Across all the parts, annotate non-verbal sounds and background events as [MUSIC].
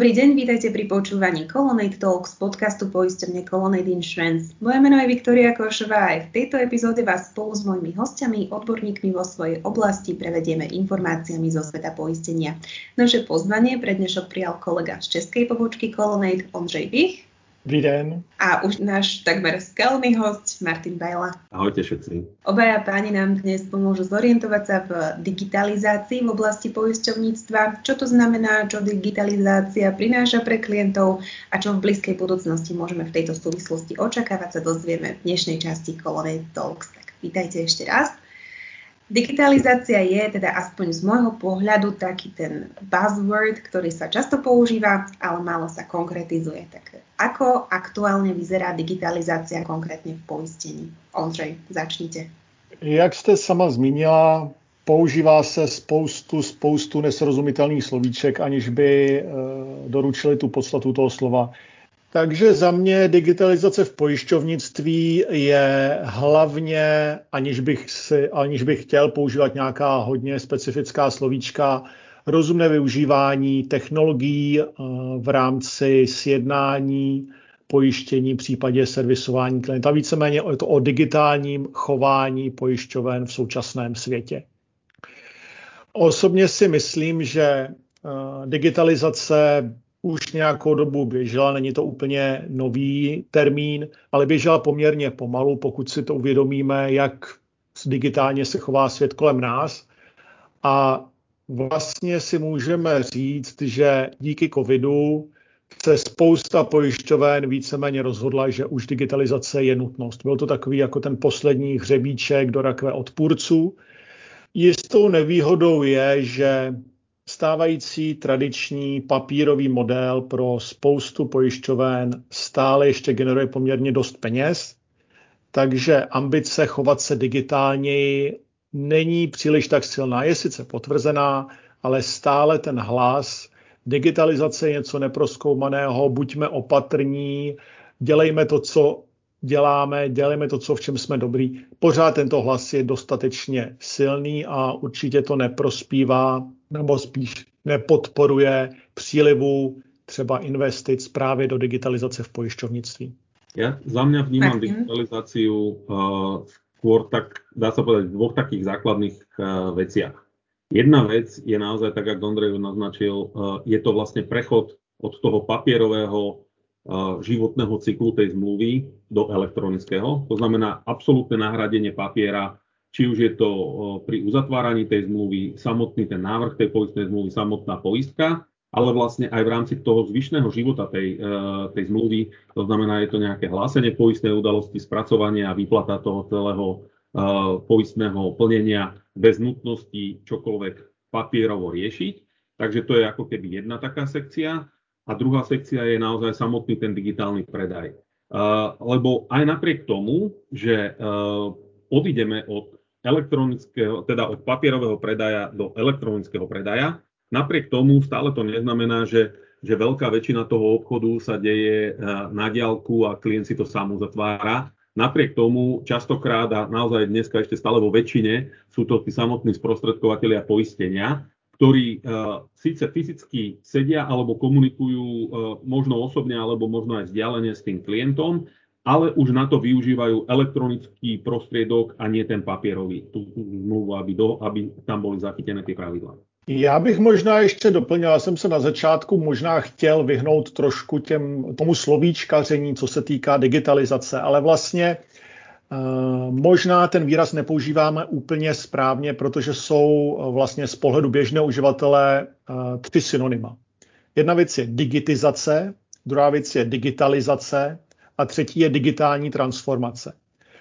Dobrý deň, vítajte pri počúvaní Colonnade Talks, podcastu poisťovne Colonnade Insurance. Moje meno je Viktoria Košová a v tejto epizóde vás spolu s mojimi hostiami, odborníkmi vo svojej oblasti prevedieme informáciami zo sveta poistenia. Naše pozvanie pre dnešok prijal kolega z českej pobočky Colonnade Ondřej Vich. Dobrý den. A už náš takmer skalný host Martin Bajla. Ahojte všetci. Obaja páni nám dnes pomôžu zorientovať sa v digitalizácii v oblasti poisťovníctva, čo to znamená, čo digitalizácia prináša pre klientov a čo v blízkej budúcnosti môžeme v tejto súvislosti očakávať sa dozvieme v dnešnej časti Colonnade Talks. Tak vítajte ešte raz. Digitalizácia je teda aspoň z môjho pohľadu taký ten buzzword, ktorý sa často používa, ale málo sa konkretizuje. Tak ako aktuálně vyzerá digitalizácia konkrétně v poistení? Ondřej, začnite. Jak jste sama zmínila, používá se spoustu, spoustu nesrozumitelných slovíček, aniž by e, doručili tu podstatu toho slova. Takže za mě digitalizace v pojišťovnictví je hlavně, aniž bych, si, aniž bych chtěl používat nějaká hodně specifická slovíčka, rozumné využívání technologií eh, v rámci sjednání pojištění, případě servisování klienta. Víceméně je to o digitálním chování pojišťoven v současném světě. Osobně si myslím, že eh, digitalizace už nějakou dobu běžela, není to úplně nový termín, ale běžela poměrně pomalu, pokud si to uvědomíme, jak digitálně se chová svět kolem nás. A vlastně si můžeme říct, že díky covidu se spousta pojišťoven víceméně rozhodla, že už digitalizace je nutnost. Byl to takový jako ten poslední hřebíček do rakve odpůrců. Jistou nevýhodou je, že stávající tradiční papírový model pro spoustu pojišťoven stále ještě generuje poměrně dost peněz, takže ambice chovat se digitálněji není příliš tak silná. Je sice potvrzená, ale stále ten hlas digitalizace je něco neproskoumaného, buďme opatrní, dělejme to, co děláme, dělejme to, co v čem jsme dobrý. Pořád tento hlas je dostatečně silný a určitě to neprospívá, nebo spíš nepodporuje přílivu třeba investic právě do digitalizace v pojišťovnictví. Ja za mňa vnímam digitalizáciu uh, skôr tak, dá sa povedať, v dvoch takých základných uh, veciach. Jedna vec je naozaj, tak ako Ondrej naznačil, uh, je to vlastne prechod od toho papierového uh, životného cyklu tej zmluvy do elektronického. To znamená absolútne nahradenie papiera, či už je to pri uzatváraní tej zmluvy, samotný ten návrh tej poistnej zmluvy, samotná poistka, ale vlastne aj v rámci toho zvyšného života tej, e, tej zmluvy, to znamená, je to nejaké hlásenie poistnej udalosti, spracovanie a výplata toho celého e, poistného plnenia bez nutnosti čokoľvek papierovo riešiť. Takže to je ako keby jedna taká sekcia. A druhá sekcia je naozaj samotný ten digitálny predaj. E, lebo aj napriek tomu, že odídeme od elektronického, teda od papierového predaja do elektronického predaja, Napriek tomu stále to neznamená, že, že veľká väčšina toho obchodu sa deje eh, na diálku a klient si to sám uzatvára. Napriek tomu častokrát a naozaj dneska ešte stále vo väčšine sú to tí samotní sprostredkovateľia poistenia, ktorí uh, síce fyzicky sedia alebo komunikujú uh, možno osobne alebo možno aj vzdialene s tým klientom, ale už na to využívajú elektronický prostriedok a nie ten papierový, tú zmluvu, aby, do, aby tam boli zachytené tie pravidlá. Já bych možná ještě doplnil, já jsem se na začátku možná chtěl vyhnout trošku těm, tomu slovíčkaření, co se týká digitalizace, ale vlastně možná ten výraz nepoužíváme úplně správně, protože jsou vlastně z pohledu běžného uživatele uh, tři synonyma. Jedna věc je digitizace, druhá věc je digitalizace a třetí je digitální transformace.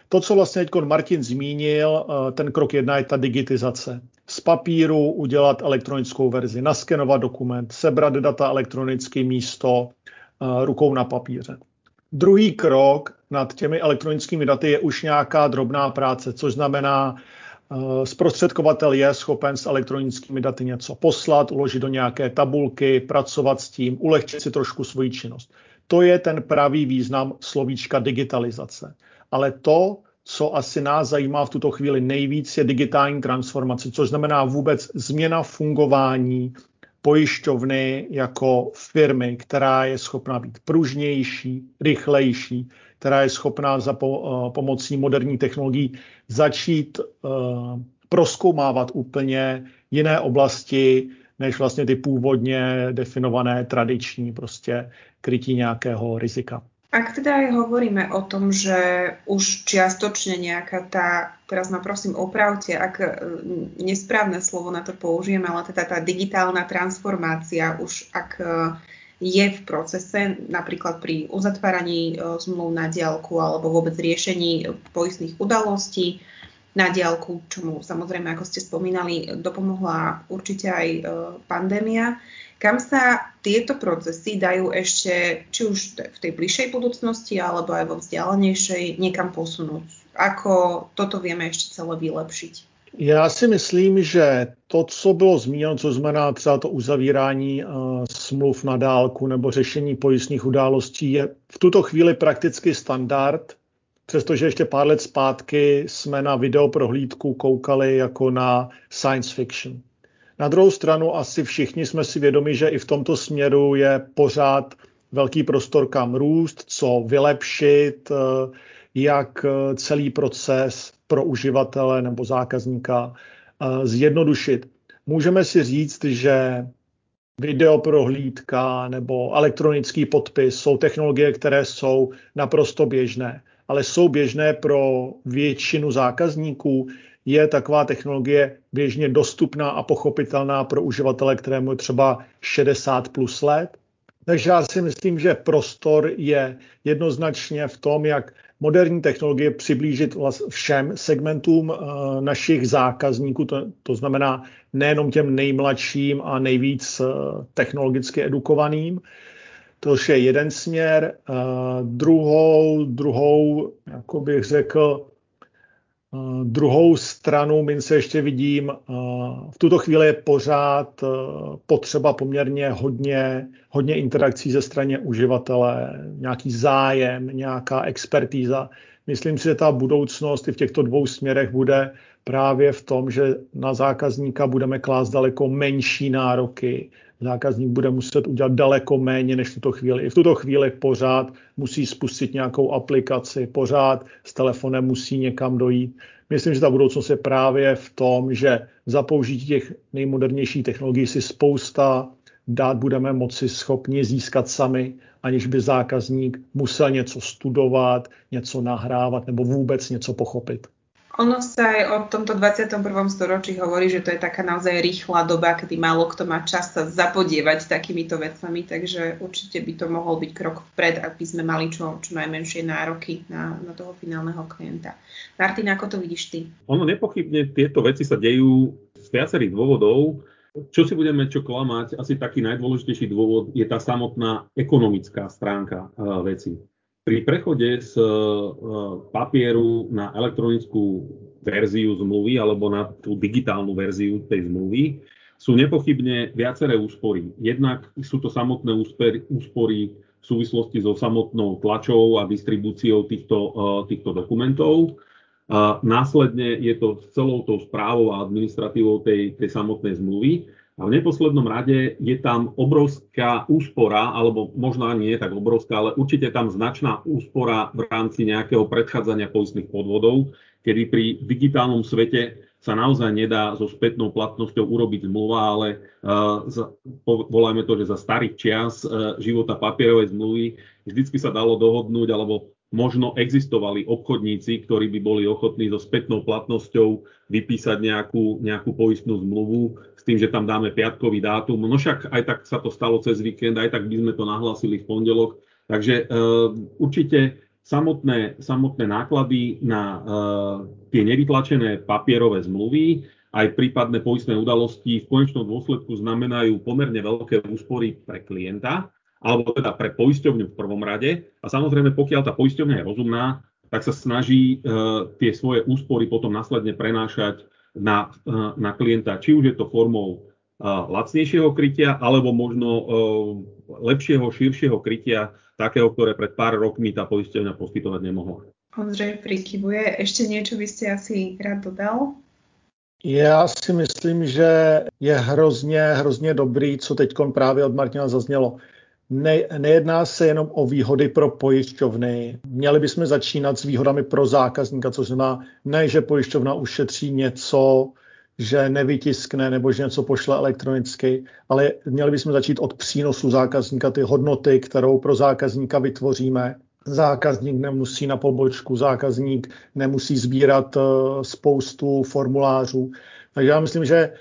To, co vlastně teď Martin zmínil, ten krok jedna je ta digitizace z papíru udělat elektronickou verzi, naskenovat dokument, sebrat data elektronicky místo rukou na papíře. Druhý krok nad těmi elektronickými daty je už nějaká drobná práce, což znamená, uh, zprostředkovatel je schopen s elektronickými daty něco poslat, uložit do nějaké tabulky, pracovat s tím, ulehčit si trošku svoji činnost. To je ten pravý význam slovíčka digitalizace. Ale to, co asi nás zajímá v tuto chvíli nejvíc, je digitální transformace, což znamená vůbec změna fungování pojišťovny jako firmy, která je schopná být pružnější, rychlejší, která je schopná za po, uh, pomocí moderní technologií začít uh, proskoumávat úplně jiné oblasti, než vlastně ty původně definované tradiční prostě krytí nějakého rizika. Ak teda aj hovoríme o tom, že už čiastočne nejaká tá, teraz ma prosím opravte, ak e, nesprávne slovo na to použijeme, ale teda tá digitálna transformácia už ak je v procese, napríklad pri uzatváraní e, zmluv na diálku alebo vôbec riešení poistných udalostí na diálku, čomu samozrejme, ako ste spomínali, dopomohla určite aj pandémia. Kam sa tieto procesy dajú ešte, či už v tej bližšej budúcnosti, alebo aj vo vzdialenejšej, niekam posunúť? Ako toto vieme ešte celé vylepšiť? Já si myslím, že to, co bylo zmíněno, co znamená třeba to uzavírání uh, smluv na dálku nebo řešení pojistných událostí, je v tuto chvíli prakticky standard, přestože ještě pár let zpátky jsme na videoprohlídku koukali jako na science fiction. Na druhou stranu asi všichni jsme si vědomi, že i v tomto směru je pořád velký prostor kam růst, co vylepšit, eh, jak eh, celý proces pro uživatele nebo zákazníka eh, zjednodušit. Můžeme si říct, že videoprohlídka nebo elektronický podpis jsou technologie, které jsou naprosto běžné, ale jsou běžné pro většinu zákazníků, je taková technologie běžně dostupná a pochopitelná pro uživatele, kterému je třeba 60 plus let. Takže já si myslím, že prostor je jednoznačně v tom, jak moderní technologie přiblížit všem segmentům eh, našich zákazníků, to, to znamená nejenom těm nejmladším a nejvíc eh, technologicky edukovaným. To je jeden směr. Eh, druhou, druhou, jako bych řekl, Druhou stranu mince ještě vidím, v tuto chvíli je pořád potřeba poměrně hodně, hodně interakcí ze strany uživatele, nějaký zájem, nějaká expertíza. Myslím si, že ta budoucnost i v těchto dvou směrech bude právě v tom, že na zákazníka budeme klást daleko menší nároky. Zákazník bude muset udělat daleko méně než v tuto chvíli. I v tuto chvíli pořád musí spustit nějakou aplikaci, pořád s telefonem musí někam dojít. Myslím, že ta budoucnost je právě v tom, že za použití těch nejmodernějších technologií si spousta dát budeme moci schopni získat sami, aniž by zákazník musel něco studovat, něco nahrávat nebo vůbec něco pochopit. Ono sa aj o tomto 21. storočí hovorí, že to je taká naozaj rýchla doba, kedy málo kto má čas sa zapodievať takýmito vecami, takže určite by to mohol byť krok vpred, ak by sme mali čo, čo najmenšie nároky na, na toho finálneho klienta. Martin, ako to vidíš ty? Ono nepochybne tieto veci sa dejú z viacerých dôvodov. Čo si budeme čo klamať, asi taký najdôležitejší dôvod je tá samotná ekonomická stránka uh, veci pri prechode z e, papieru na elektronickú verziu zmluvy alebo na tú digitálnu verziu tej zmluvy sú nepochybne viaceré úspory. Jednak sú to samotné úspory v súvislosti so samotnou tlačou a distribúciou týchto, e, týchto dokumentov. Následne je to s celou tou správou a administratívou tej, tej samotnej zmluvy. A v neposlednom rade je tam obrovská úspora, alebo možno ani nie tak obrovská, ale určite tam značná úspora v rámci nejakého predchádzania poistných podvodov, kedy pri digitálnom svete sa naozaj nedá so spätnou platnosťou urobiť zmluva, ale uh, za, volajme to, že za starých čias uh, života papierovej zmluvy vždycky sa dalo dohodnúť alebo možno existovali obchodníci, ktorí by boli ochotní so spätnou platnosťou vypísať nejakú, nejakú poistnú zmluvu s tým, že tam dáme piatkový dátum. No však aj tak sa to stalo cez víkend, aj tak by sme to nahlásili v pondelok. Takže e, určite samotné, samotné náklady na e, tie nevytlačené papierové zmluvy, aj prípadné poistné udalosti v konečnom dôsledku znamenajú pomerne veľké úspory pre klienta, alebo teda pre poisťovňu v prvom rade. A samozrejme, pokiaľ tá poisťovňa je rozumná, tak sa snaží uh, tie svoje úspory potom následne prenášať na, uh, na klienta, či už je to formou uh, lacnejšieho krytia, alebo možno uh, lepšieho, širšieho krytia, takého, ktoré pred pár rokmi tá poisťovňa poskytovať nemohla. Ondřej prikyvuje. Ešte niečo by ste asi rád dodal? Já si myslím, že je hrozně, hrozně dobrý, co teď právě od Martina zaznělo. Ne, nejedná se jenom o výhody pro pojišťovny. Měli bychom začínat s výhodami pro zákazníka, což znamená ne, že pojišťovna ušetří něco, že nevytiskne nebo že něco pošle elektronicky, ale měli bychom začít od přínosu zákazníka, ty hodnoty, kterou pro zákazníka vytvoříme. Zákazník nemusí na pobočku, zákazník nemusí sbírat eh, spoustu formulářů. Takže já myslím, že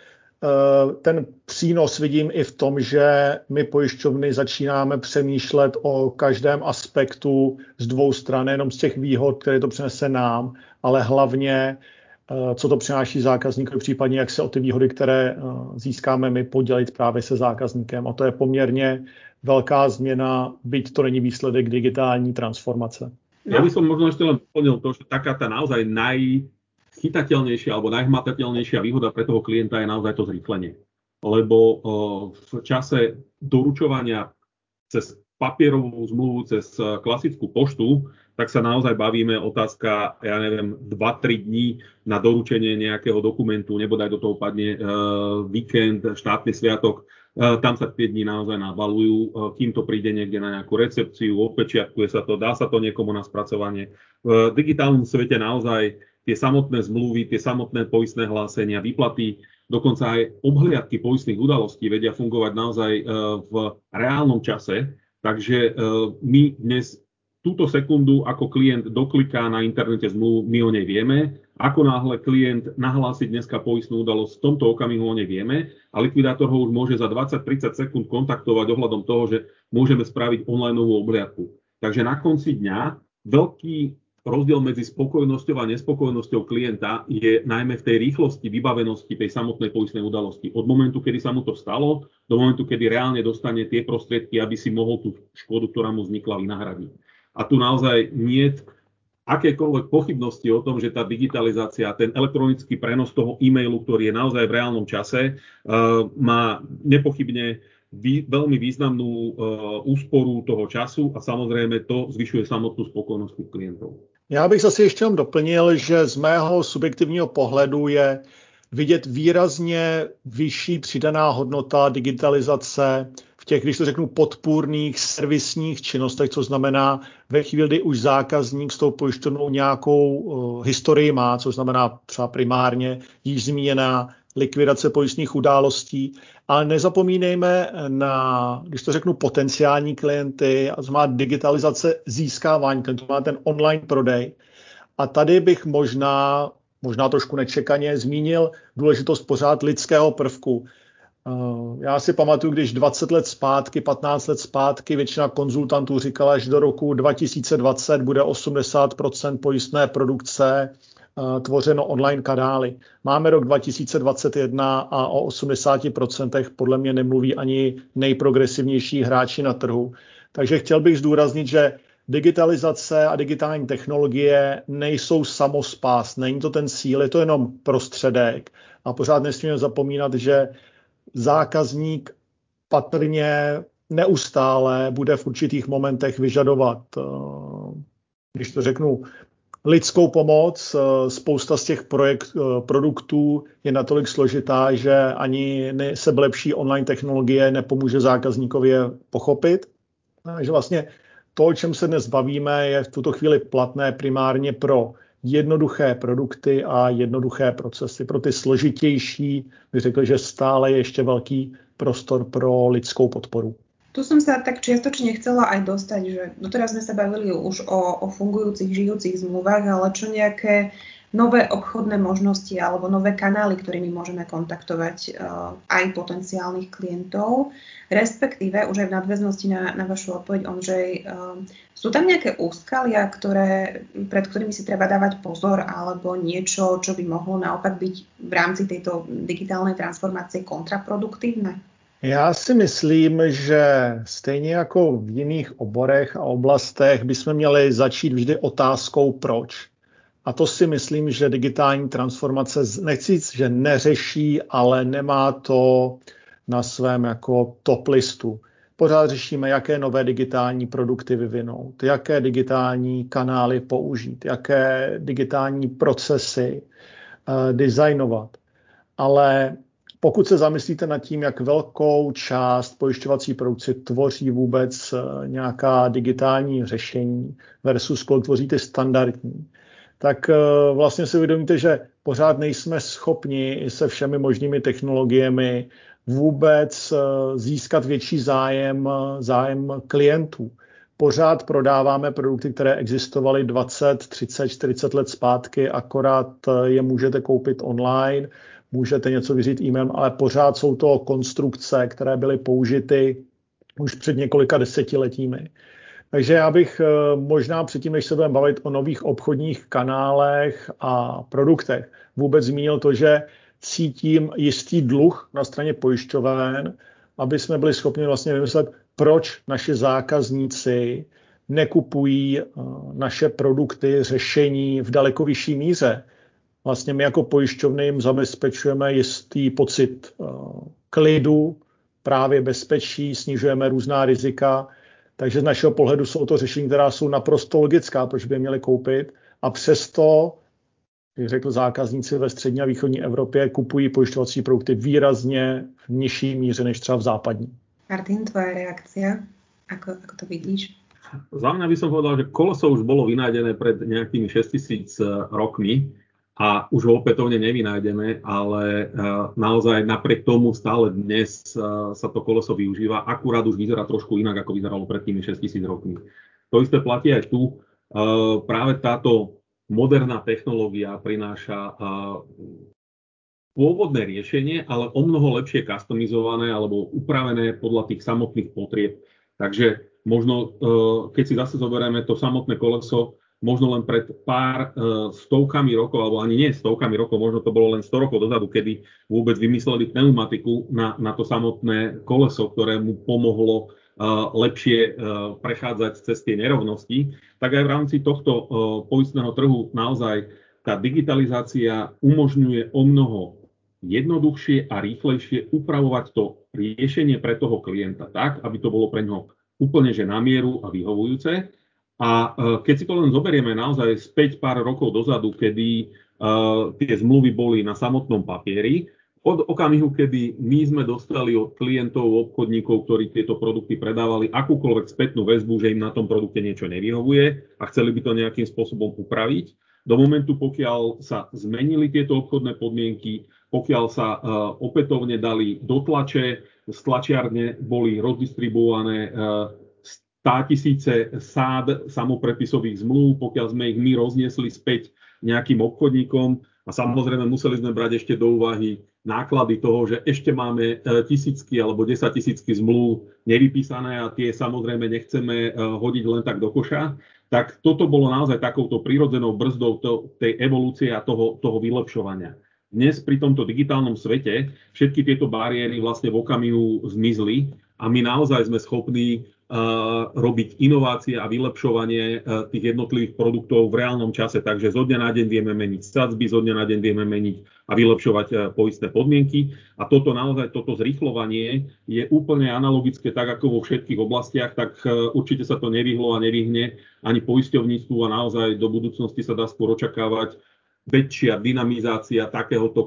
ten přínos vidím i v tom, že my pojišťovny začínáme přemýšlet o každém aspektu z dvou stran, jenom z těch výhod, které to přinese nám, ale hlavně Eh, co to přináší zákazníkovi, případně jak se o ty výhody, které eh, získáme my, podělit právě se zákazníkem. A to je poměrně velká změna, byť to není výsledek digitální transformace. Ja by som možno ešte doplnil to, že taká tá naozaj najchytateľnejšia alebo najhmatateľnejšia výhoda pre toho klienta je naozaj to zrýchlenie. Lebo v čase doručovania cez papierovú zmluvu, cez klasickú poštu, tak sa naozaj bavíme otázka, ja neviem, 2-3 dní na doručenie nejakého dokumentu, nebodaj do toho padne uh, víkend, štátny sviatok, uh, tam sa tie dní naozaj nabalujú, kým to príde niekde na nejakú recepciu, opečiatkuje sa to, dá sa to niekomu na spracovanie. V digitálnom svete naozaj tie samotné zmluvy, tie samotné poistné hlásenia, výplaty, dokonca aj obhliadky poistných udalostí vedia fungovať naozaj v reálnom čase. Takže my dnes túto sekundu, ako klient dokliká na internete zmluvu, my o nej vieme. Ako náhle klient nahlási dneska poistnú udalosť, v tomto okamihu o nej vieme a likvidátor ho už môže za 20-30 sekúnd kontaktovať ohľadom toho, že môžeme spraviť online obhliadku. Takže na konci dňa veľký rozdiel medzi spokojnosťou a nespokojnosťou klienta je najmä v tej rýchlosti, vybavenosti tej samotnej poistnej udalosti. Od momentu, kedy sa mu to stalo, do momentu, kedy reálne dostane tie prostriedky, aby si mohol tú škodu, ktorá mu vznikla, vynahradiť. A tu naozaj nie akékoľvek pochybnosti o tom, že tá digitalizácia, ten elektronický prenos toho e-mailu, ktorý je naozaj v reálnom čase, uh, má nepochybne vý, veľmi významnú uh, úsporu toho času a samozrejme to zvyšuje samotnú spokojnosť klientov. Já bych zase ještě jenom doplnil, že z mého subjektivního pohledu je vidět výrazně vyšší přidaná hodnota digitalizace těch, když to řeknu, podpůrných servisních činnostech, co znamená ve chvíli, kdy už zákazník s tou pojišťovnou nějakou uh, historii má, což znamená třeba primárně již zmíněná likvidace pojistných událostí, ale nezapomínejme na, když to řeknu, potenciální klienty, a to má digitalizace získávání klientů, má ten online prodej. A tady bych možná, možná trošku nečekaně zmínil důležitost pořád lidského prvku. Eh, já si pamatuju, když 20 let zpátky, 15 let zpátky většina konzultantů říkala, že do roku 2020 bude 80% pojistné produkce tvořeno online kanály. Máme rok 2021 a o 80% podle mě nemluví ani nejprogresivnější hráči na trhu. Takže chtěl bych zdůraznit, že digitalizace a digitální technologie nejsou samospás, není to ten cíl, je to jenom prostředek. A pořád nesmíme zapomínat, že zákazník patrně neustále bude v určitých momentech vyžadovat, eh, když to řeknu, lidskou pomoc. Eh, spousta z těch projekt, eh, produktů je natolik složitá, že ani sebelepší online technologie nepomůže zákazníkovi je pochopit. Takže vlastně to, o čem se dnes bavíme, je v tuto chvíli platné primárně pro jednoduché produkty a jednoduché procesy. Pro ty složitější bych řekl, že stále je ještě velký prostor pro lidskou podporu. Tu som sa tak čiastočne chcela aj dostať, že doteraz sme sa bavili už o, o fungujúcich, žijúcich zmluvách, ale čo nejaké nové obchodné možnosti alebo nové kanály, ktorými môžeme kontaktovať uh, aj potenciálnych klientov, respektíve už aj v nadväznosti na, na vašu odpoveď, Ondřej, uh, sú tam nejaké úskalia, ktoré, pred ktorými si treba dávať pozor alebo niečo, čo by mohlo naopak byť v rámci tejto digitálnej transformácie kontraproduktívne? Já si myslím, že stejně jako v jiných oborech a oblastech bychom měli začít vždy otázkou proč. A to si myslím, že digitální transformace, nechci říct, že neřeší, ale nemá to na svém jako top listu. Pořád řešíme, jaké nové digitální produkty vyvinout, jaké digitální kanály použít, jaké digitální procesy uh, designovat. ale pokud se zamyslíte nad tím, jak velkou část pojišťovací produkce tvoří vůbec eh, nějaká digitální řešení versus kolik tvoří ty standardní, tak eh, vlastně si uvědomíte, že pořád nejsme schopni se všemi možnými technologiemi vůbec eh, získat větší zájem, zájem klientů. Pořád prodáváme produkty, které existovaly 20, 30, 40 let zpátky, akorát je můžete koupit online, můžete něco vyřít e-mailem, ale pořád jsou to konstrukce, které byly použity už před několika desetiletími. Takže já bych eh, možná předtím, než se budeme bavit o nových obchodních kanálech a produktech, vůbec zmínil to, že cítím jistý dluh na straně pojišťoven, aby jsme byli schopni vlastně vymyslet, proč naši zákazníci nekupují eh, naše produkty, řešení v daleko vyšší míře vlastně my jako pojišťovny jim zabezpečujeme jistý pocit uh, klidu, právě bezpečí, snižujeme různá rizika, takže z našeho pohledu jsou to řešení, která jsou naprosto logická, proč by je měli koupit a přesto, jak řekl zákazníci ve střední a východní Evropě, kupují pojišťovací produkty výrazně v nižší míře než třeba v západní. Martin, tvoje reakcia, ako, ako to vidíš? Za mňa by som povedal, že koleso už bolo vynájdené pred nejakými 6000 rokmi a už ho opätovne nevynájdeme, ale e, naozaj napriek tomu stále dnes e, sa to koleso využíva, akurát už vyzerá trošku inak, ako vyzeralo pred tými 6000 rokmi. To isté platí aj tu. E, práve táto moderná technológia prináša pôvodné riešenie, ale o mnoho lepšie customizované alebo upravené podľa tých samotných potrieb. Takže možno, keď si zase zoberieme to samotné koleso, možno len pred pár uh, stovkami rokov, alebo ani nie stovkami rokov, možno to bolo len 100 rokov dozadu, kedy vôbec vymysleli pneumatiku na, na to samotné koleso, ktoré mu pomohlo uh, lepšie uh, prechádzať cez tie nerovnosti, tak aj v rámci tohto poistného trhu naozaj tá digitalizácia umožňuje o mnoho jednoduchšie a rýchlejšie upravovať to riešenie pre toho klienta tak, aby to bolo pre ňoho úplne že na mieru a vyhovujúce a e, keď si to len zoberieme naozaj späť pár rokov dozadu, kedy uh, tie zmluvy boli na samotnom papieri, od okamihu, kedy my sme dostali od klientov, obchodníkov, ktorí tieto produkty predávali, akúkoľvek spätnú väzbu, že im na tom produkte niečo nevyhovuje a chceli by to nejakým spôsobom upraviť, do momentu, pokiaľ sa zmenili tieto obchodné podmienky, pokiaľ sa uh, opätovne dali do tlače, z tlačiarne boli rozdistribuované uh, stá tisíce sád samoprepisových zmluv, pokiaľ sme ich my rozniesli späť nejakým obchodníkom a samozrejme museli sme brať ešte do úvahy náklady toho, že ešte máme e, tisícky alebo desatisícky zmluv nevypísané a tie samozrejme nechceme e, hodiť len tak do koša, tak toto bolo naozaj takouto prírodzenou brzdou to, tej evolúcie a toho, toho vylepšovania. Dnes pri tomto digitálnom svete všetky tieto bariéry vlastne v okamihu zmizli a my naozaj sme schopní robiť inovácie a vylepšovanie tých jednotlivých produktov v reálnom čase. Takže zo dňa na deň vieme meniť sadzby, zo dňa na deň vieme meniť a vylepšovať poistné podmienky. A toto naozaj, toto zrýchlovanie je úplne analogické tak ako vo všetkých oblastiach, tak určite sa to nevyhlo a nevyhne ani poisťovníctvu a naozaj do budúcnosti sa dá skôr očakávať väčšia dynamizácia takéhoto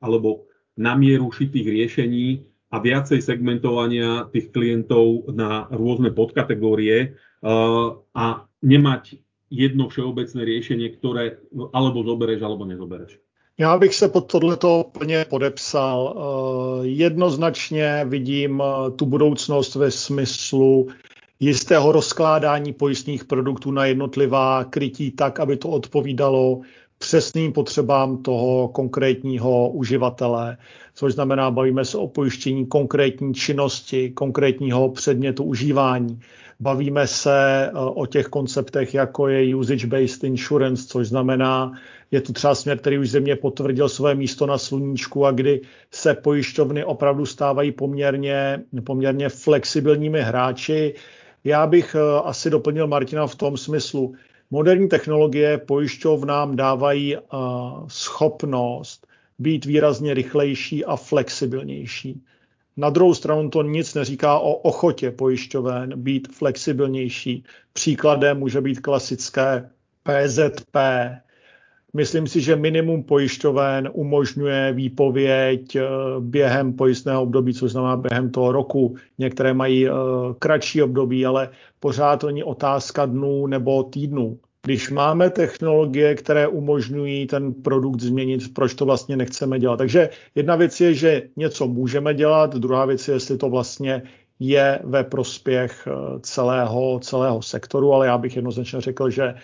alebo na mieru šitých riešení, a viacej segmentovania tých klientov na rôzne podkategórie uh, a nemať jedno všeobecné riešenie, ktoré alebo zobereš, alebo nezobereš. Já bych se pod tohleto plně podepsal. Uh, jednoznačně vidím uh, tu budoucnost ve smyslu jistého rozkládání pojistných produktů na jednotlivá krytí tak, aby to odpovídalo přesným potřebám toho konkrétního uživatele, což znamená, bavíme se o pojištění konkrétní činnosti, konkrétního předmětu užívání. Bavíme se eh, o těch konceptech, jako je usage-based insurance, což znamená, je to třeba směr, který už země potvrdil své místo na sluníčku a kdy se pojišťovny opravdu stávají poměrně, poměrně flexibilními hráči. Já bych eh, asi doplnil Martina v tom smyslu, Moderní technologie pojišťovnám dávají schopnost být výrazně rychlejší a flexibilnější. Na druhou stranu to nic neříká o ochotě pojišťoven být flexibilnější. Příkladem může být klasické PZP, Myslím si, že minimum pojišťoven umožňuje výpověď eh, během pojistného období, což znamená během toho roku. Některé mají eh, kratší období, ale pořád to není otázka dnů nebo týdnů. Když máme technologie, které umožňují ten produkt změnit, proč to vlastně nechceme dělat. Takže jedna věc je, že něco můžeme dělat, druhá věc je, jestli to vlastně je ve prospěch eh, celého, celého sektoru, ale já bych jednoznačně řekl, že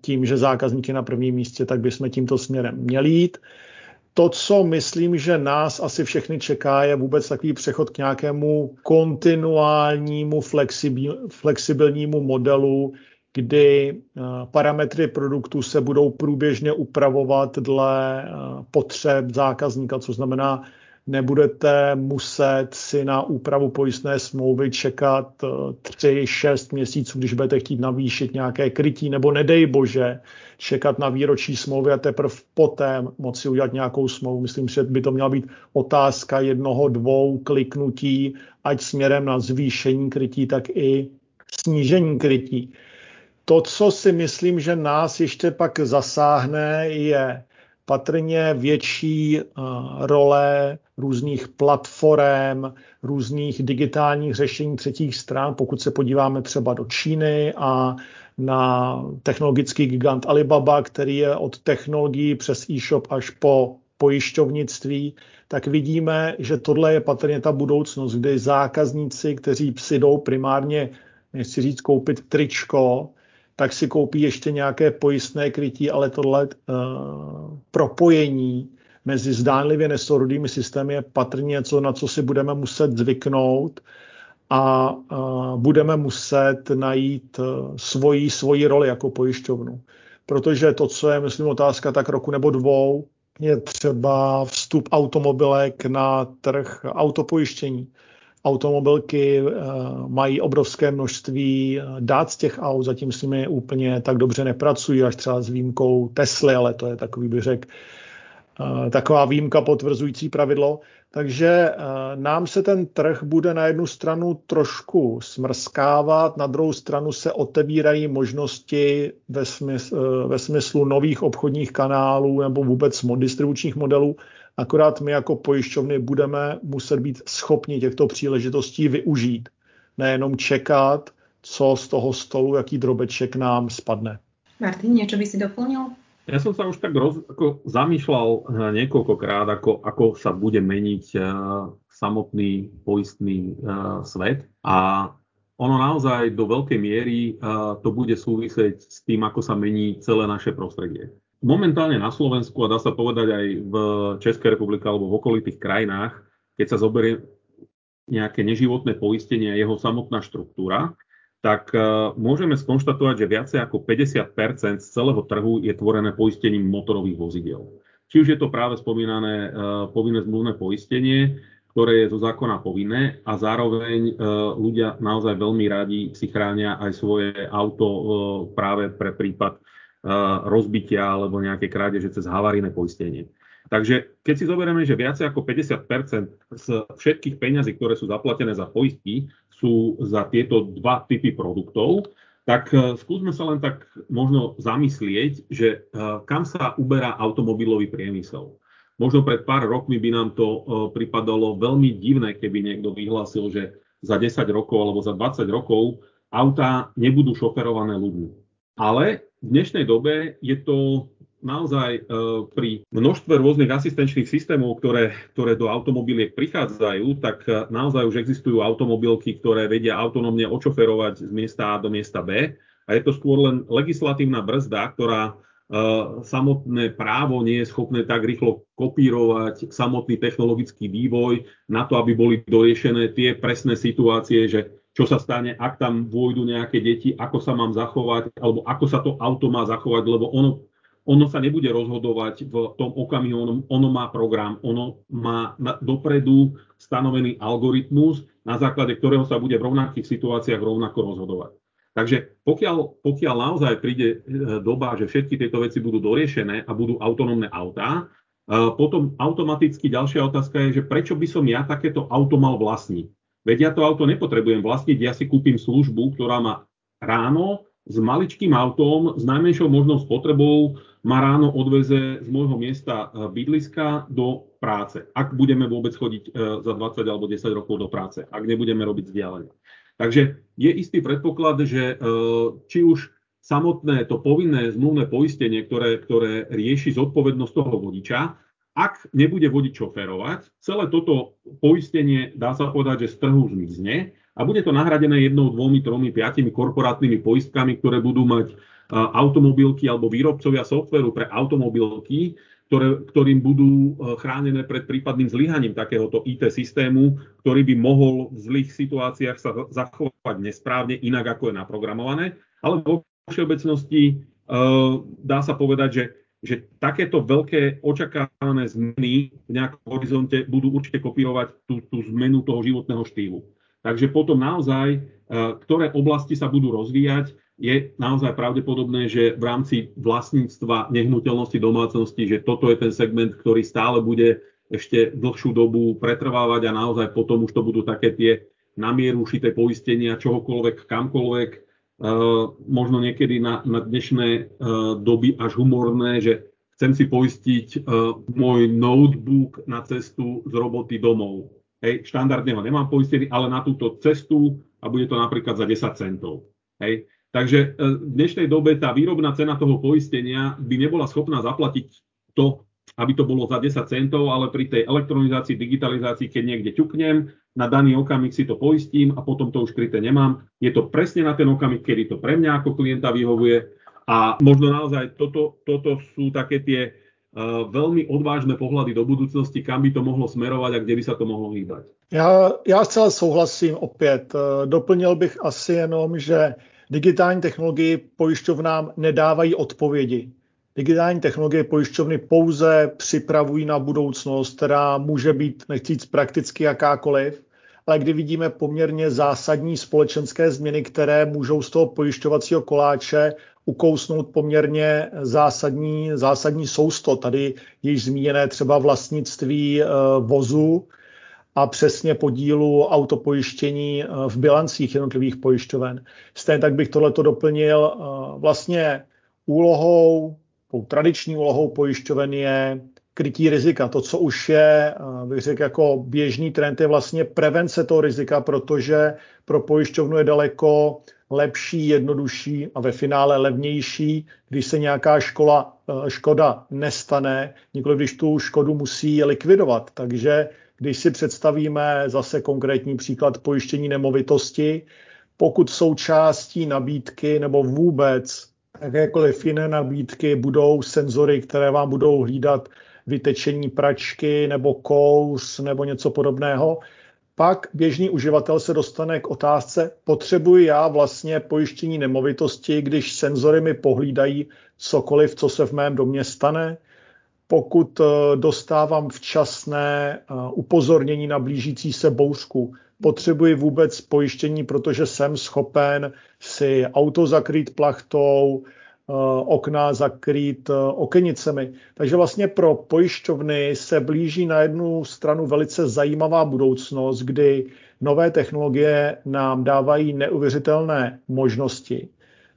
tím, že zákazník je na prvním místě, tak bychom tímto směrem měli jít. To, co myslím, že nás asi všechny čeká, je vůbec takový přechod k nějakému kontinuálnímu flexibilnímu modelu, kdy parametry produktu se budou průběžně upravovat dle potřeb zákazníka, co znamená, nebudete muset si na úpravu pojistné smlouvy čekat 3-6 eh, měsíců, když budete chtít navýšit nějaké krytí, nebo nedej bože, čekat na výročí smlouvy a teprve poté moci udělat nějakou smlouvu. Myslím, že by to měla být otázka jednoho, dvou kliknutí, ať směrem na zvýšení krytí, tak i snížení krytí. To, co si myslím, že nás ještě pak zasáhne, je patrně větší eh, role různých platform, různých digitálních řešení třetích stran. Pokud se podíváme třeba do Číny a na technologický gigant Alibaba, který je od technologií přes e-shop až po pojišťovnictví, tak vidíme, že tohle je patrně ta budoucnost, kdy zákazníci, kteří si jdou primárně, nechci říct, koupit tričko, tak si koupí ještě nějaké pojistné krytí, ale tohle uh, propojení mezi zdánlivě nesourodými systémy je patrně něco, na co si budeme muset zvyknout a uh, budeme muset najít uh, svoji, svoji roli jako pojišťovnu. Protože to, co je, myslím, otázka tak roku nebo dvou, je třeba vstup automobilek na trh autopojištění automobilky eh, mají obrovské množství eh, dát z těch aut, zatím s nimi úplně tak dobře nepracují, až třeba s výjimkou Tesly, ale to je takový, bych řekl, taková výjimka potvrzující pravidlo. Takže nám se ten trh bude na jednu stranu trošku smrskávat, na druhou stranu se otevírají možnosti ve, smyslu, ve smyslu nových obchodních kanálů nebo vůbec distribučních modelů, Akorát my jako pojišťovny budeme muset být schopni těchto příležitostí využít. Nejenom čekat, co z toho stolu, jaký drobeček nám spadne. Martin, něco by si doplnil? Ja som sa už tak roz, ako zamýšľal niekoľkokrát, ako, ako sa bude meniť uh, samotný poistný uh, svet. A ono naozaj do veľkej miery uh, to bude súvisieť s tým, ako sa mení celé naše prostredie. Momentálne na Slovensku, a dá sa povedať aj v Českej republike alebo v okolitých krajinách, keď sa zoberie nejaké neživotné poistenie a jeho samotná štruktúra, tak uh, môžeme skonštatovať, že viacej ako 50 z celého trhu je tvorené poistením motorových vozidel. Či už je to práve spomínané uh, povinné zmluvné poistenie, ktoré je zo zákona povinné a zároveň uh, ľudia naozaj veľmi radi si chránia aj svoje auto práve pre prípad rozbitia alebo nejaké krádeže cez havarijné poistenie. Takže keď si zoberieme, že viacej ako 50% z všetkých peňazí, ktoré sú zaplatené za poistky, sú za tieto dva typy produktov, tak e, skúsme sa len tak možno zamyslieť, že e, kam sa uberá automobilový priemysel. Možno pred pár rokmi by nám to e, pripadalo veľmi divné, keby niekto vyhlásil, že za 10 rokov alebo za 20 rokov autá nebudú šoferované ľuďmi. Ale v dnešnej dobe je to naozaj e, pri množstve rôznych asistenčných systémov, ktoré, ktoré do automobiliek prichádzajú, tak e, naozaj už existujú automobilky, ktoré vedia autonómne očoferovať z miesta A do miesta B. A je to skôr len legislatívna brzda, ktorá e, samotné právo nie je schopné tak rýchlo kopírovať samotný technologický vývoj na to, aby boli doriešené tie presné situácie, že čo sa stane, ak tam vôjdu nejaké deti, ako sa mám zachovať, alebo ako sa to auto má zachovať, lebo ono, ono sa nebude rozhodovať v tom okamihu, ono, ono má program, ono má na, dopredu stanovený algoritmus, na základe ktorého sa bude v rovnakých situáciách rovnako rozhodovať. Takže pokiaľ, pokiaľ naozaj príde e, doba, že všetky tieto veci budú doriešené a budú autonómne autá, e, potom automaticky ďalšia otázka je, že prečo by som ja takéto auto mal vlastniť? Veď ja to auto nepotrebujem vlastniť, ja si kúpim službu, ktorá ma ráno s maličkým autom, s najmenšou možnou spotrebou ma ráno odveze z môjho miesta e, bydliska do práce. Ak budeme vôbec chodiť e, za 20 alebo 10 rokov do práce, ak nebudeme robiť vzdialenie. Takže je istý predpoklad, že či už samotné to povinné zmluvné poistenie, ktoré, ktoré rieši zodpovednosť toho vodiča, ak nebude vodič šoferovať, celé toto poistenie, dá sa povedať, že z trhu zmizne a bude to nahradené jednou, dvomi, tromi, piatimi korporátnymi poistkami, ktoré budú mať automobilky alebo výrobcovia softveru pre automobilky, ktoré, ktorým budú e, chránené pred prípadným zlyhaním takéhoto IT systému, ktorý by mohol v zlých situáciách sa zachovať nesprávne, inak ako je naprogramované. Ale vo všeobecnosti uh, dá sa povedať, že že takéto veľké očakávané zmeny v nejakom horizonte budú určite kopírovať tú, tú zmenu toho životného štýlu. Takže potom naozaj, ktoré oblasti sa budú rozvíjať, je naozaj pravdepodobné, že v rámci vlastníctva nehnuteľnosti domácnosti, že toto je ten segment, ktorý stále bude ešte dlhšiu dobu pretrvávať a naozaj potom už to budú také tie namieru šité poistenia čohokoľvek, kamkoľvek. Uh, možno niekedy na, na dnešné uh, doby až humorné, že chcem si poistiť uh, môj notebook na cestu z roboty domov. Hej, štandardne ho nemám poistený, ale na túto cestu a bude to napríklad za 10 centov. Hej. Takže e, v dnešnej dobe tá výrobná cena toho poistenia by nebola schopná zaplatiť to, aby to bolo za 10 centov, ale pri tej elektronizácii, digitalizácii, keď niekde ťuknem, na daný okamih si to poistím a potom to už kryté nemám. Je to presne na ten okamih, kedy to pre mňa ako klienta vyhovuje a možno naozaj toto, toto sú také tie uh, veľmi odvážne pohľady do budúcnosti, kam by to mohlo smerovať a kde by sa to mohlo hýbať. Já, já zcela souhlasím opět. E, doplnil bych asi jenom, že Digitální technologie pojišťovnám nedávají odpovědi. Digitální technologie pojišťovny pouze připravují na budoucnost, která může být, nechci říct prakticky jakákoliv, ale kdy vidíme poměrně zásadní společenské změny, které můžou z toho pojišťovacího koláče ukousnout poměrně zásadní, zásadní sousto. Tady již zmíněné třeba vlastnictví e, vozu, a přesně podílu autopojištění eh, v bilancích jednotlivých pojišťoven. Stejně tak bych tohleto doplnil eh, vlastně úlohou, tradiční úlohou pojišťoven je krytí rizika. To, co už je, eh, bych řekl, jako běžný trend, je vlastně prevence toho rizika, protože pro pojišťovnu je daleko lepší, jednodušší a ve finále levnější, když se nějaká škola, škoda nestane, nikoli když tu škodu musí likvidovat. Takže když si představíme zase konkrétní příklad pojištění nemovitosti, pokud součástí nabídky nebo vůbec jakékoliv jiné nabídky budou senzory, které vám budou hlídat vytečení pračky nebo kous nebo něco podobného, pak běžný uživatel se dostane k otázce, potřebuji já vlastně pojištění nemovitosti, když senzory mi pohlídají cokoliv, co se v mém domě stane, pokud eh, dostávám včasné eh, upozornění na blížící se bouřku, potřebuji vůbec pojištění, protože jsem schopen si auto zakrýt plachtou, eh, okna zakrýt okenicemi. Takže vlastně pro pojišťovny se blíží na jednu stranu velice zajímavá budoucnost, kdy nové technologie nám dávají neuvěřitelné možnosti.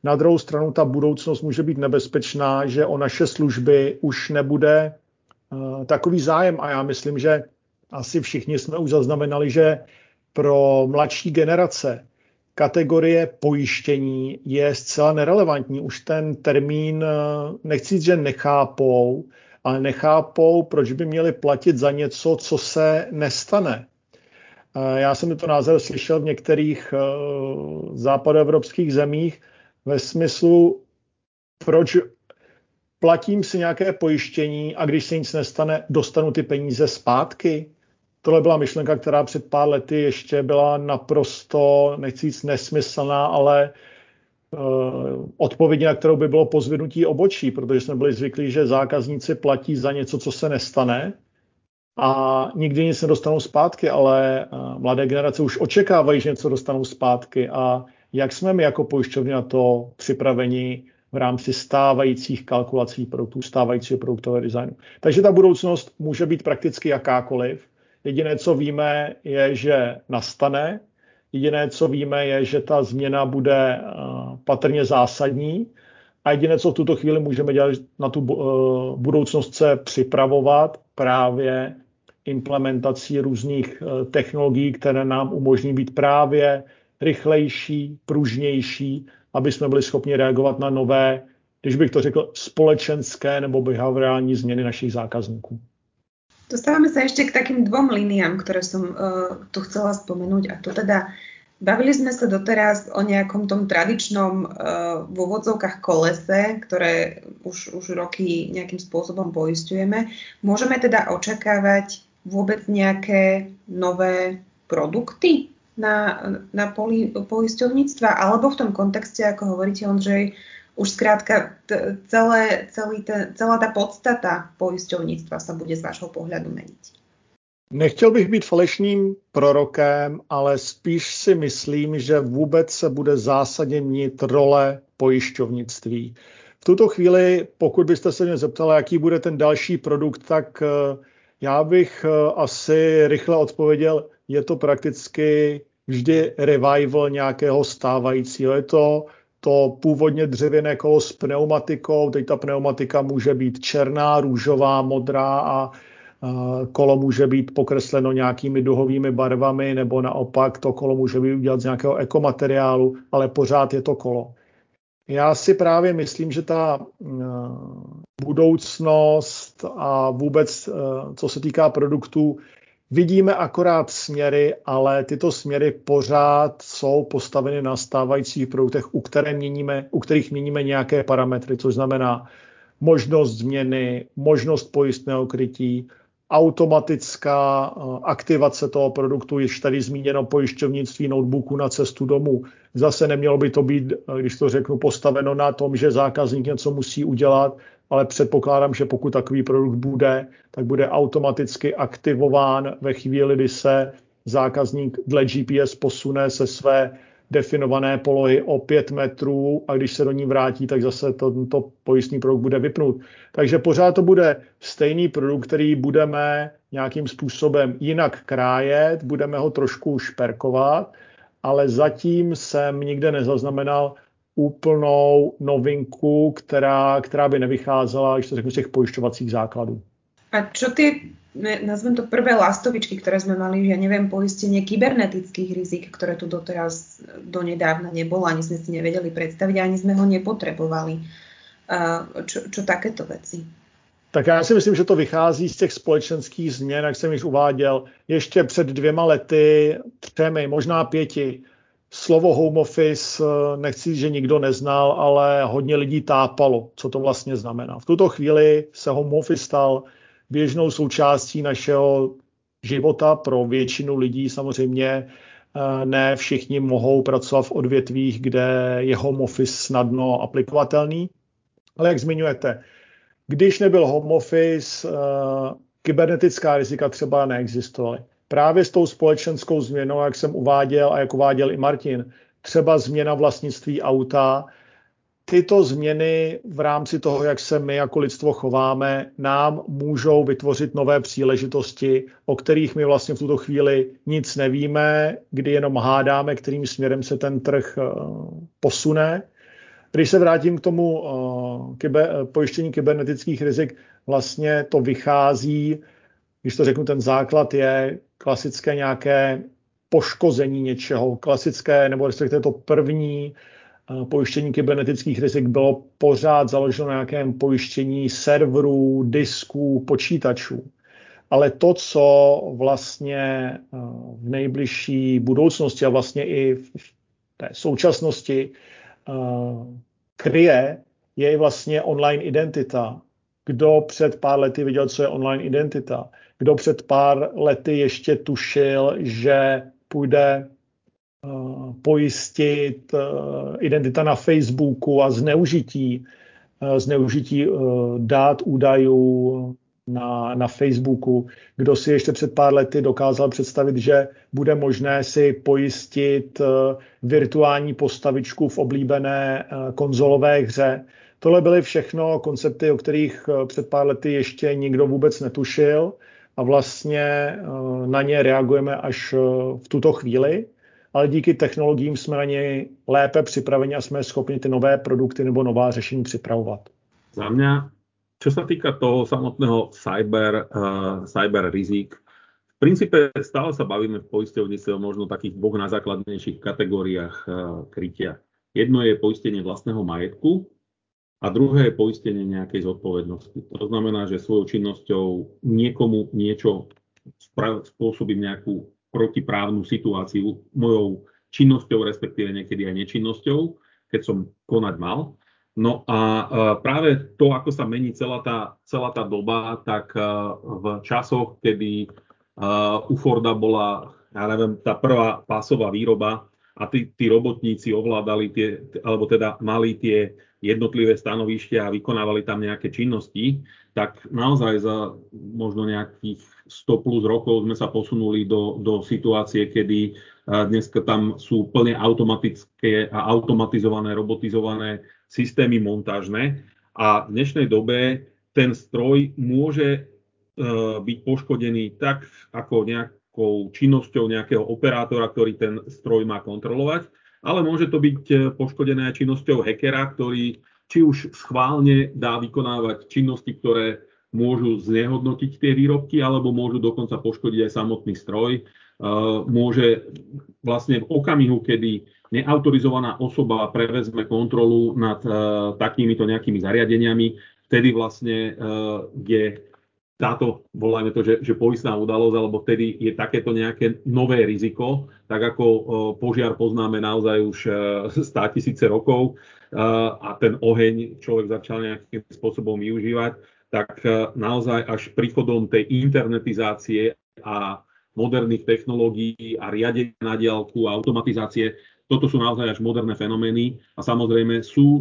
Na druhou stranu ta budoucnost může být nebezpečná, že o naše služby už nebude uh, takový zájem. A já myslím, že asi všichni jsme už zaznamenali, že pro mladší generace kategorie pojištění je zcela nerelevantní. Už ten termín, uh, nechci říct, že nechápou, ale nechápou, proč by měli platit za něco, co se nestane. Uh, já jsem to názor slyšel v některých západoevropských zemích, ve smyslu, proč platím si nějaké pojištění a když se nic nestane, dostanu ty peníze zpátky. Tohle byla myšlenka, která před pár lety ještě byla naprosto, nechci říct nesmyslná, ale uh, odpovědi, na kterou by bylo pozvednutí obočí, protože jsme byli zvyklí, že zákazníci platí za něco, co se nestane a nikdy nic nedostanou zpátky, ale uh, mladé generace už očekávají, že něco dostanou zpátky a jak jsme my jako pojišťovny na to připraveni v rámci stávajících kalkulací produktů, stávajícího produktového designu. Takže ta budoucnost může být prakticky jakákoliv. Jediné, co víme, je, že nastane. Jediné, co víme, je, že ta změna bude eh, patrně zásadní A jediné, co v tuto chvíli můžeme dělat, na tu budoucnost se připravovat právě implementací různých technologií, které nám umožní být právě rychlejší, pružnější, aby jsme byli schopni reagovat na nové, když bych to řekl, společenské nebo behaviorální změny našich zákazníků. Dostávame sa ešte k takým dvom líniám, ktoré som uh, tu chcela spomenúť a to teda Bavili sme sa doteraz o nejakom tom tradičnom uh, v úvodzovkách kolese, ktoré už, už roky nejakým spôsobom poistujeme. Môžeme teda očakávať vôbec nejaké nové produkty na, na poli poisťovníctva, alebo v tom kontexte, ako hovoríte, Ondřej, už zkrátka celé, celý ten, celá ta podstata poisťovnictva sa bude z vášho pohľadu meniť. Nechtěl bych být falešným prorokem, ale spíš si myslím, že vůbec se bude zásadně měnit role pojišťovnictví. V tuto chvíli, pokud byste se mě zeptali, jaký bude ten další produkt, tak eh, já bych eh, asi rychle odpověděl, je to prakticky vždy revival nějakého stávajícího. Je to to původně dřevěné kolo s pneumatikou, teď ta pneumatika může být černá, růžová, modrá a kolo může být pokresleno nějakými duhovými barvami, nebo naopak to kolo může být udělat z nějakého ekomateriálu, ale pořád je to kolo. Já si právě myslím, že ta budoucnost a vůbec, co se týká produktů, Vidíme akorát směry, ale tyto směry pořád jsou postaveny na stávajících produktech, u, které měníme, u kterých měníme nějaké parametry, což znamená možnost změny, možnost pojistného krytí, automatická eh, aktivace toho produktu, již tady zmíněno pojišťovnictví notebooku na cestu domů. Zase nemělo by to být, eh, když to řeknu, postaveno na tom, že zákazník něco musí udělat, ale předpokládám, že pokud takový produkt bude, tak bude automaticky aktivován ve chvíli, kdy se zákazník dle GPS posune se své definované polohy o 5 metrů a když se do ní vrátí, tak zase tento pojistný produkt bude vypnut. Takže pořád to bude stejný produkt, který budeme nějakým způsobem jinak krájet, budeme ho trošku šperkovat, ale zatím jsem nikde nezaznamenal úplnou novinku, která, která by nevycházela, když to řeknu, z těch pojišťovacích základů. A čo ty, nazvem to prvé lastovičky, ktoré sme mali, ja neviem, poistenie kybernetických rizik, ktoré tu doteraz donedávna nebolo, ani sme si nevedeli predstaviť, ani sme ho nepotrebovali. Čo, čo takéto veci? Tak já si myslím, že to vychází z těch společenských změn, jak jsem již uváděl. Ještě před dvěma lety, třemi, možná pěti, slovo home office, eh, nechci, že nikdo neznal, ale hodně lidí tápalo, co to vlastně znamená. V tuto chvíli se home office stal běžnou součástí našeho života pro většinu lidí. Samozřejmě eh, ne všichni mohou pracovat v odvětvích, kde je home office snadno aplikovatelný. Ale jak zmiňujete, když nebyl home office, eh, kybernetická rizika třeba neexistovaly právě s tou společenskou změnou, jak jsem uváděl a jak uváděl i Martin, třeba změna vlastnictví auta, tyto změny v rámci toho, jak se my jako lidstvo chováme, nám můžou vytvořit nové příležitosti, o kterých my vlastně v tuto chvíli nic nevíme, kdy jenom hádáme, kterým směrem se ten trh eh, posune. Když se vrátím k tomu eh, kyber, pojištění kybernetických rizik, vlastně to vychází, když to řeknu, ten základ je klasické nějaké poškození něčeho, klasické, nebo respektive to první eh, pojištění kybernetických rizik bylo pořád založeno na nějakém pojištění serverů, disků, počítačů. Ale to, co vlastně eh, v nejbližší budoucnosti a vlastně i v té současnosti eh, kryje, je vlastně online identita. Kdo před pár lety viděl, co je online identita? Kdo před pár lety ještě tušil, že půjde uh, pojistit uh, identita na Facebooku a zneužití, uh, zneužití dát údajů na, na Facebooku. Kdo si ještě před pár lety dokázal představit, že bude možné si pojistit virtuální postavičku v oblíbené konzolové hře. Tohle byly všechno koncepty, o kterých před pár lety ještě nikdo vůbec netušil a vlastně eh, na ně reagujeme až eh, v tuto chvíli. ale díky technologiím jsme na ně lépe připraveni a jsme schopni ty nové produkty nebo nová řešení připravovat. Za mě, čo se týká toho samotného cyber, uh, cyber rizik, v princípe stále sa bavíme v poisťovnice o možno takých dvoch najzákladnejších kategóriách uh, krytia. Jedno je poistenie vlastného majetku, a druhé je poistenie nejakej zodpovednosti. To znamená, že svojou činnosťou niekomu niečo spôsobím nejakú protiprávnu situáciu mojou činnosťou, respektíve niekedy aj nečinnosťou, keď som konať mal. No a práve to, ako sa mení celá tá, celá tá doba, tak v časoch, kedy u Forda bola, ja neviem, tá prvá pásová výroba a tí, tí robotníci ovládali tie, alebo teda mali tie jednotlivé stanovištia a vykonávali tam nejaké činnosti, tak naozaj za možno nejakých 100 plus rokov sme sa posunuli do, do situácie, kedy dnes tam sú plne automatické a automatizované, robotizované systémy montážne. A v dnešnej dobe ten stroj môže byť poškodený tak ako nejakou činnosťou nejakého operátora, ktorý ten stroj má kontrolovať, ale môže to byť eh, poškodené činnosťou hackera, ktorý či už schválne dá vykonávať činnosti, ktoré môžu znehodnotiť tie výrobky, alebo môžu dokonca poškodiť aj samotný stroj. Eh, môže vlastne v okamihu, kedy neautorizovaná osoba prevezme kontrolu nad eh, takýmito nejakými zariadeniami, vtedy vlastne je táto, volajme to, že, že poistná udalosť, alebo vtedy je takéto nejaké nové riziko, tak ako požiar poznáme naozaj už 100 e, [LAUGHS] tisíce rokov e, a ten oheň človek začal nejakým spôsobom využívať, tak e, naozaj až príchodom tej internetizácie a moderných technológií a riadenia na diálku a automatizácie toto sú naozaj až moderné fenomény. A samozrejme sú,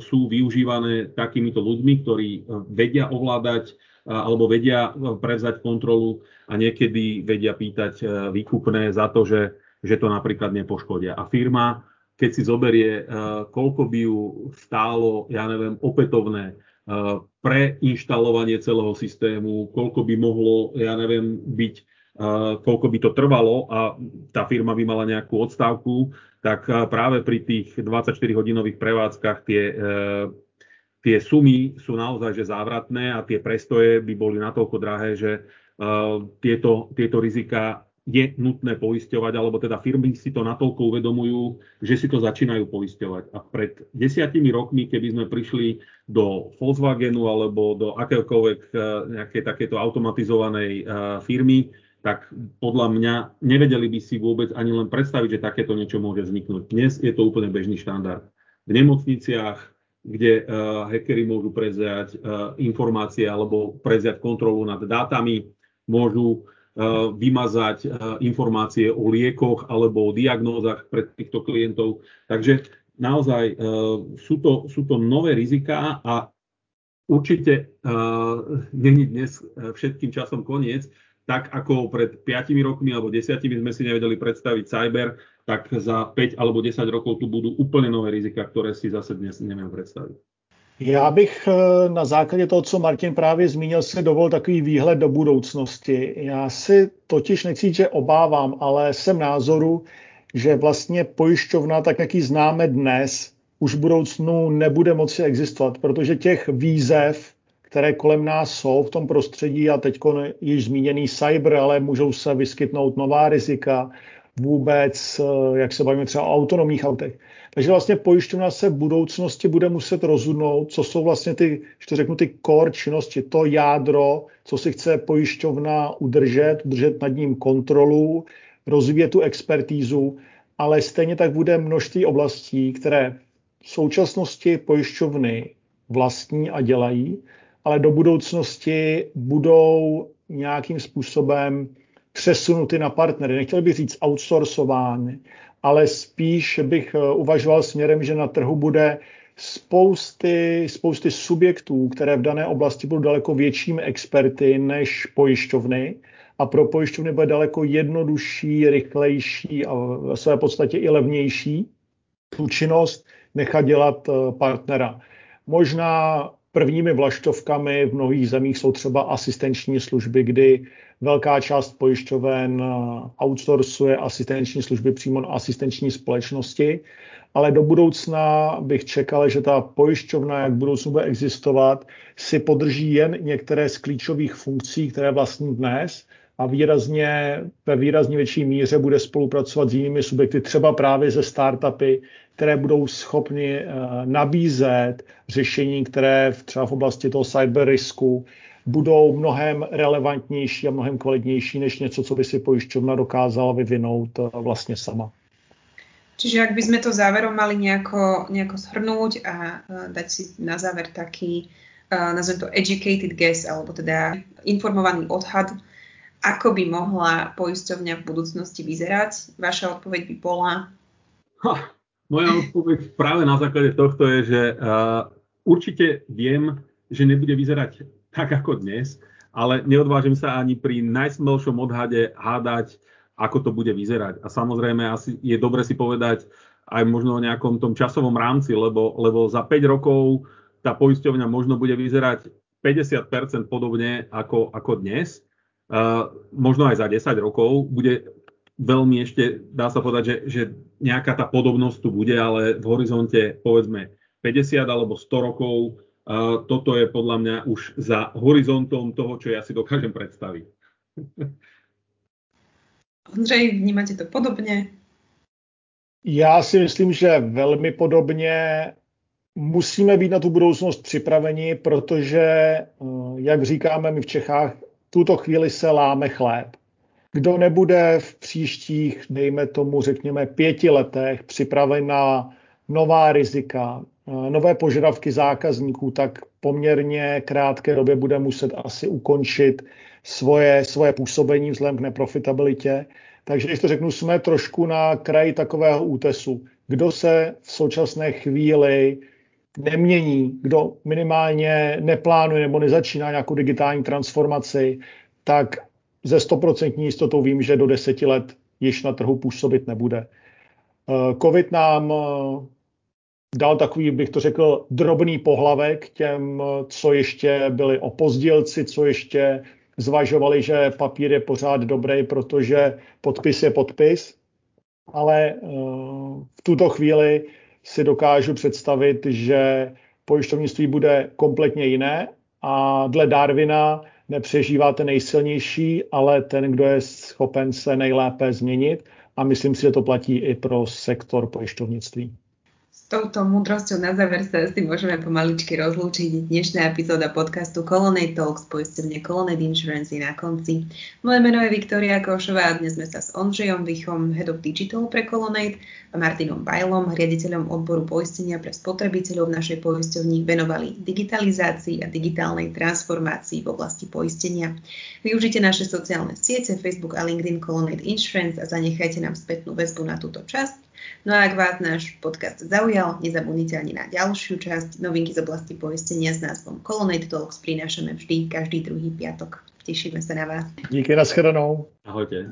sú využívané takýmito ľuďmi, ktorí vedia ovládať alebo vedia e, prevzať kontrolu a niekedy vedia pýtať e, výkupné za to, že, že to napríklad nepoškodia. A firma, keď si zoberie, e, koľko by ju stálo, ja neviem, opätovné preinštalovanie celého systému, koľko by mohlo, ja neviem, byť, koľko by to trvalo a tá firma by mala nejakú odstávku, tak práve pri tých 24-hodinových prevádzkach tie tie sumy sú naozaj že závratné a tie prestoje by boli natoľko drahé, že uh, tieto, tieto rizika je nutné poisťovať, alebo teda firmy si to natoľko uvedomujú, že si to začínajú poisťovať. A pred desiatimi rokmi, keby sme prišli do Volkswagenu alebo do akéhokoľvek uh, nejakej takéto automatizovanej uh, firmy, tak podľa mňa nevedeli by si vôbec ani len predstaviť, že takéto niečo môže vzniknúť. Dnes je to úplne bežný štandard. V nemocniciach, kde uh, hackeri môžu prevziať uh, informácie alebo prevziať kontrolu nad dátami, môžu uh, vymazať uh, informácie o liekoch alebo o diagnózach pre týchto klientov. Takže naozaj uh, sú, to, sú to nové riziká a určite uh, není dnes všetkým časom koniec. Tak ako pred 5 rokmi alebo 10 sme si nevedeli predstaviť cyber, tak za 5 alebo 10 rokov tu budou úplně nové rizika, které si zase dnes nevím představit. Já bych eh, na základě toho, co Martin právě zmínil, si dovol takový výhled do budoucnosti. Já si totiž nechci že obávám, ale jsem názoru, že vlastně pojišťovna, tak jak ji známe dnes, už v budoucnu nebude moci existovat, protože těch výzev, které kolem nás jsou v tom prostředí a teď již zmíněný cyber, ale můžou se vyskytnout nová rizika, vůbec, eh, jak se bavíme třeba o autonomních autech. Takže vlastně pojišťovna se v budoucnosti bude muset rozhodnout, co jsou vlastně ty, že to řeknu, ty core činnosti, to jádro, co si chce pojišťovna udržet, udržet nad ním kontrolu, rozvíjet tu expertízu, ale stejně tak bude množství oblastí, které v současnosti pojišťovny vlastní a dělají, ale do budoucnosti budou nějakým způsobem přesunuty na partnery. Nechtěl bych říct outsourcovány, ale spíš bych eh, uvažoval směrem, že na trhu bude spousty, spousty subjektů, které v dané oblasti budou daleko většími experty než pojišťovny a pro pojišťovny bude daleko jednodušší, rychlejší a ve své podstatě i levnější tu činnost nechat dělat eh, partnera. Možná prvními vlaštovkami v mnohých zemích jsou třeba asistenční služby, kdy velká část pojišťoven outsourcuje asistenční služby přímo na asistenční společnosti, ale do budoucna bych čekal, že ta pojišťovna, jak v budoucnu bude existovat, si podrží jen některé z klíčových funkcí, které vlastní dnes a výrazně, ve výrazně větší míře bude spolupracovat s jinými subjekty, třeba právě ze startupy, které budou schopni uh, nabízet řešení, které třeba v oblasti toho cyber risku budou mnohem relevantnější a mnohem kvalitnější než něco, co by si pojišťovna dokázala vyvinout uh, vlastně sama. Čiže ak by sme to záverom mali nejako, nejako shrnúť a uh, dať si na záver taký, uh, nazvem to educated guess, alebo teda informovaný odhad, ako by mohla poisťovňa v budúcnosti vyzerať? Vaša odpoveď by bola? Ha, moja odpoveď práve na základe tohto je, že uh, určite viem, že nebude vyzerať tak ako dnes, ale neodvážim sa ani pri najsmelšom odhade hádať ako to bude vyzerať. A samozrejme asi je dobre si povedať aj možno o nejakom tom časovom rámci, lebo, lebo za 5 rokov tá poisťovňa možno bude vyzerať 50% podobne ako, ako dnes. Uh, možno aj za 10 rokov bude veľmi ešte, dá sa povedať, že, že nejaká tá podobnosť tu bude, ale v horizonte povedzme 50 alebo 100 rokov, toto je podľa mňa už za horizontom toho, čo ja si dokážem predstaviť. Ondřej, vnímáte to podobně? Já si myslím, že velmi podobně musíme být na tu budoucnost připraveni, protože, eh, jak říkáme my v Čechách, tuto chvíli se láme chléb. Kdo nebude v příštích, dejme tomu, řekněme, pěti letech připraven na nová rizika, eh, nové požadavky zákazníků, tak poměrně krátké době bude muset asi ukončit svoje, svoje působení vzhledem k neprofitabilitě. Takže když to řeknu, jsme trošku na kraji takového útesu. Kdo se v současné chvíli nemění, kdo minimálně neplánuje nebo nezačíná nějakou digitální transformaci, tak ze 100% jistotou vím, že do deseti let již na trhu působit nebude. Eh, Covid nám eh, dal takový, bych to řekl, drobný pohlavek těm, co ještě byli opozdělci, co ještě zvažovali, že papír je pořád dobrý, protože podpis je podpis, ale eh, v tuto chvíli si dokážu představit, že pojišťovnictví bude kompletně jiné a dle Darwina nepřežívá ten nejsilnější, ale ten, kdo je schopen se nejlépe změnit. A myslím si, že to platí i pro sektor pojišťovnictví touto múdrosťou na záver sa asi môžeme pomaličky rozlúčiť. Dnešná epizóda podcastu Colonnade Talks poistevne Colonnade Insurance na konci. Moje meno je Viktoria Košová a dnes sme sa s Ondřejom Vichom, Head of Digital pre Colonnade a Martinom Bajlom, riaditeľom odboru poistenia pre spotrebiteľov našej poisťovni venovali digitalizácii a digitálnej transformácii v oblasti poistenia. Využite naše sociálne siete Facebook a LinkedIn Colonnade Insurance a zanechajte nám spätnú väzbu na túto časť No a ak vás náš podcast zaujal, nezabudnite ani na ďalšiu časť. Novinky z oblasti poistenia s názvom Colonnade Talks prinášame vždy každý druhý piatok. Tešíme sa na vás. Díky, nashledanou. Ahojte.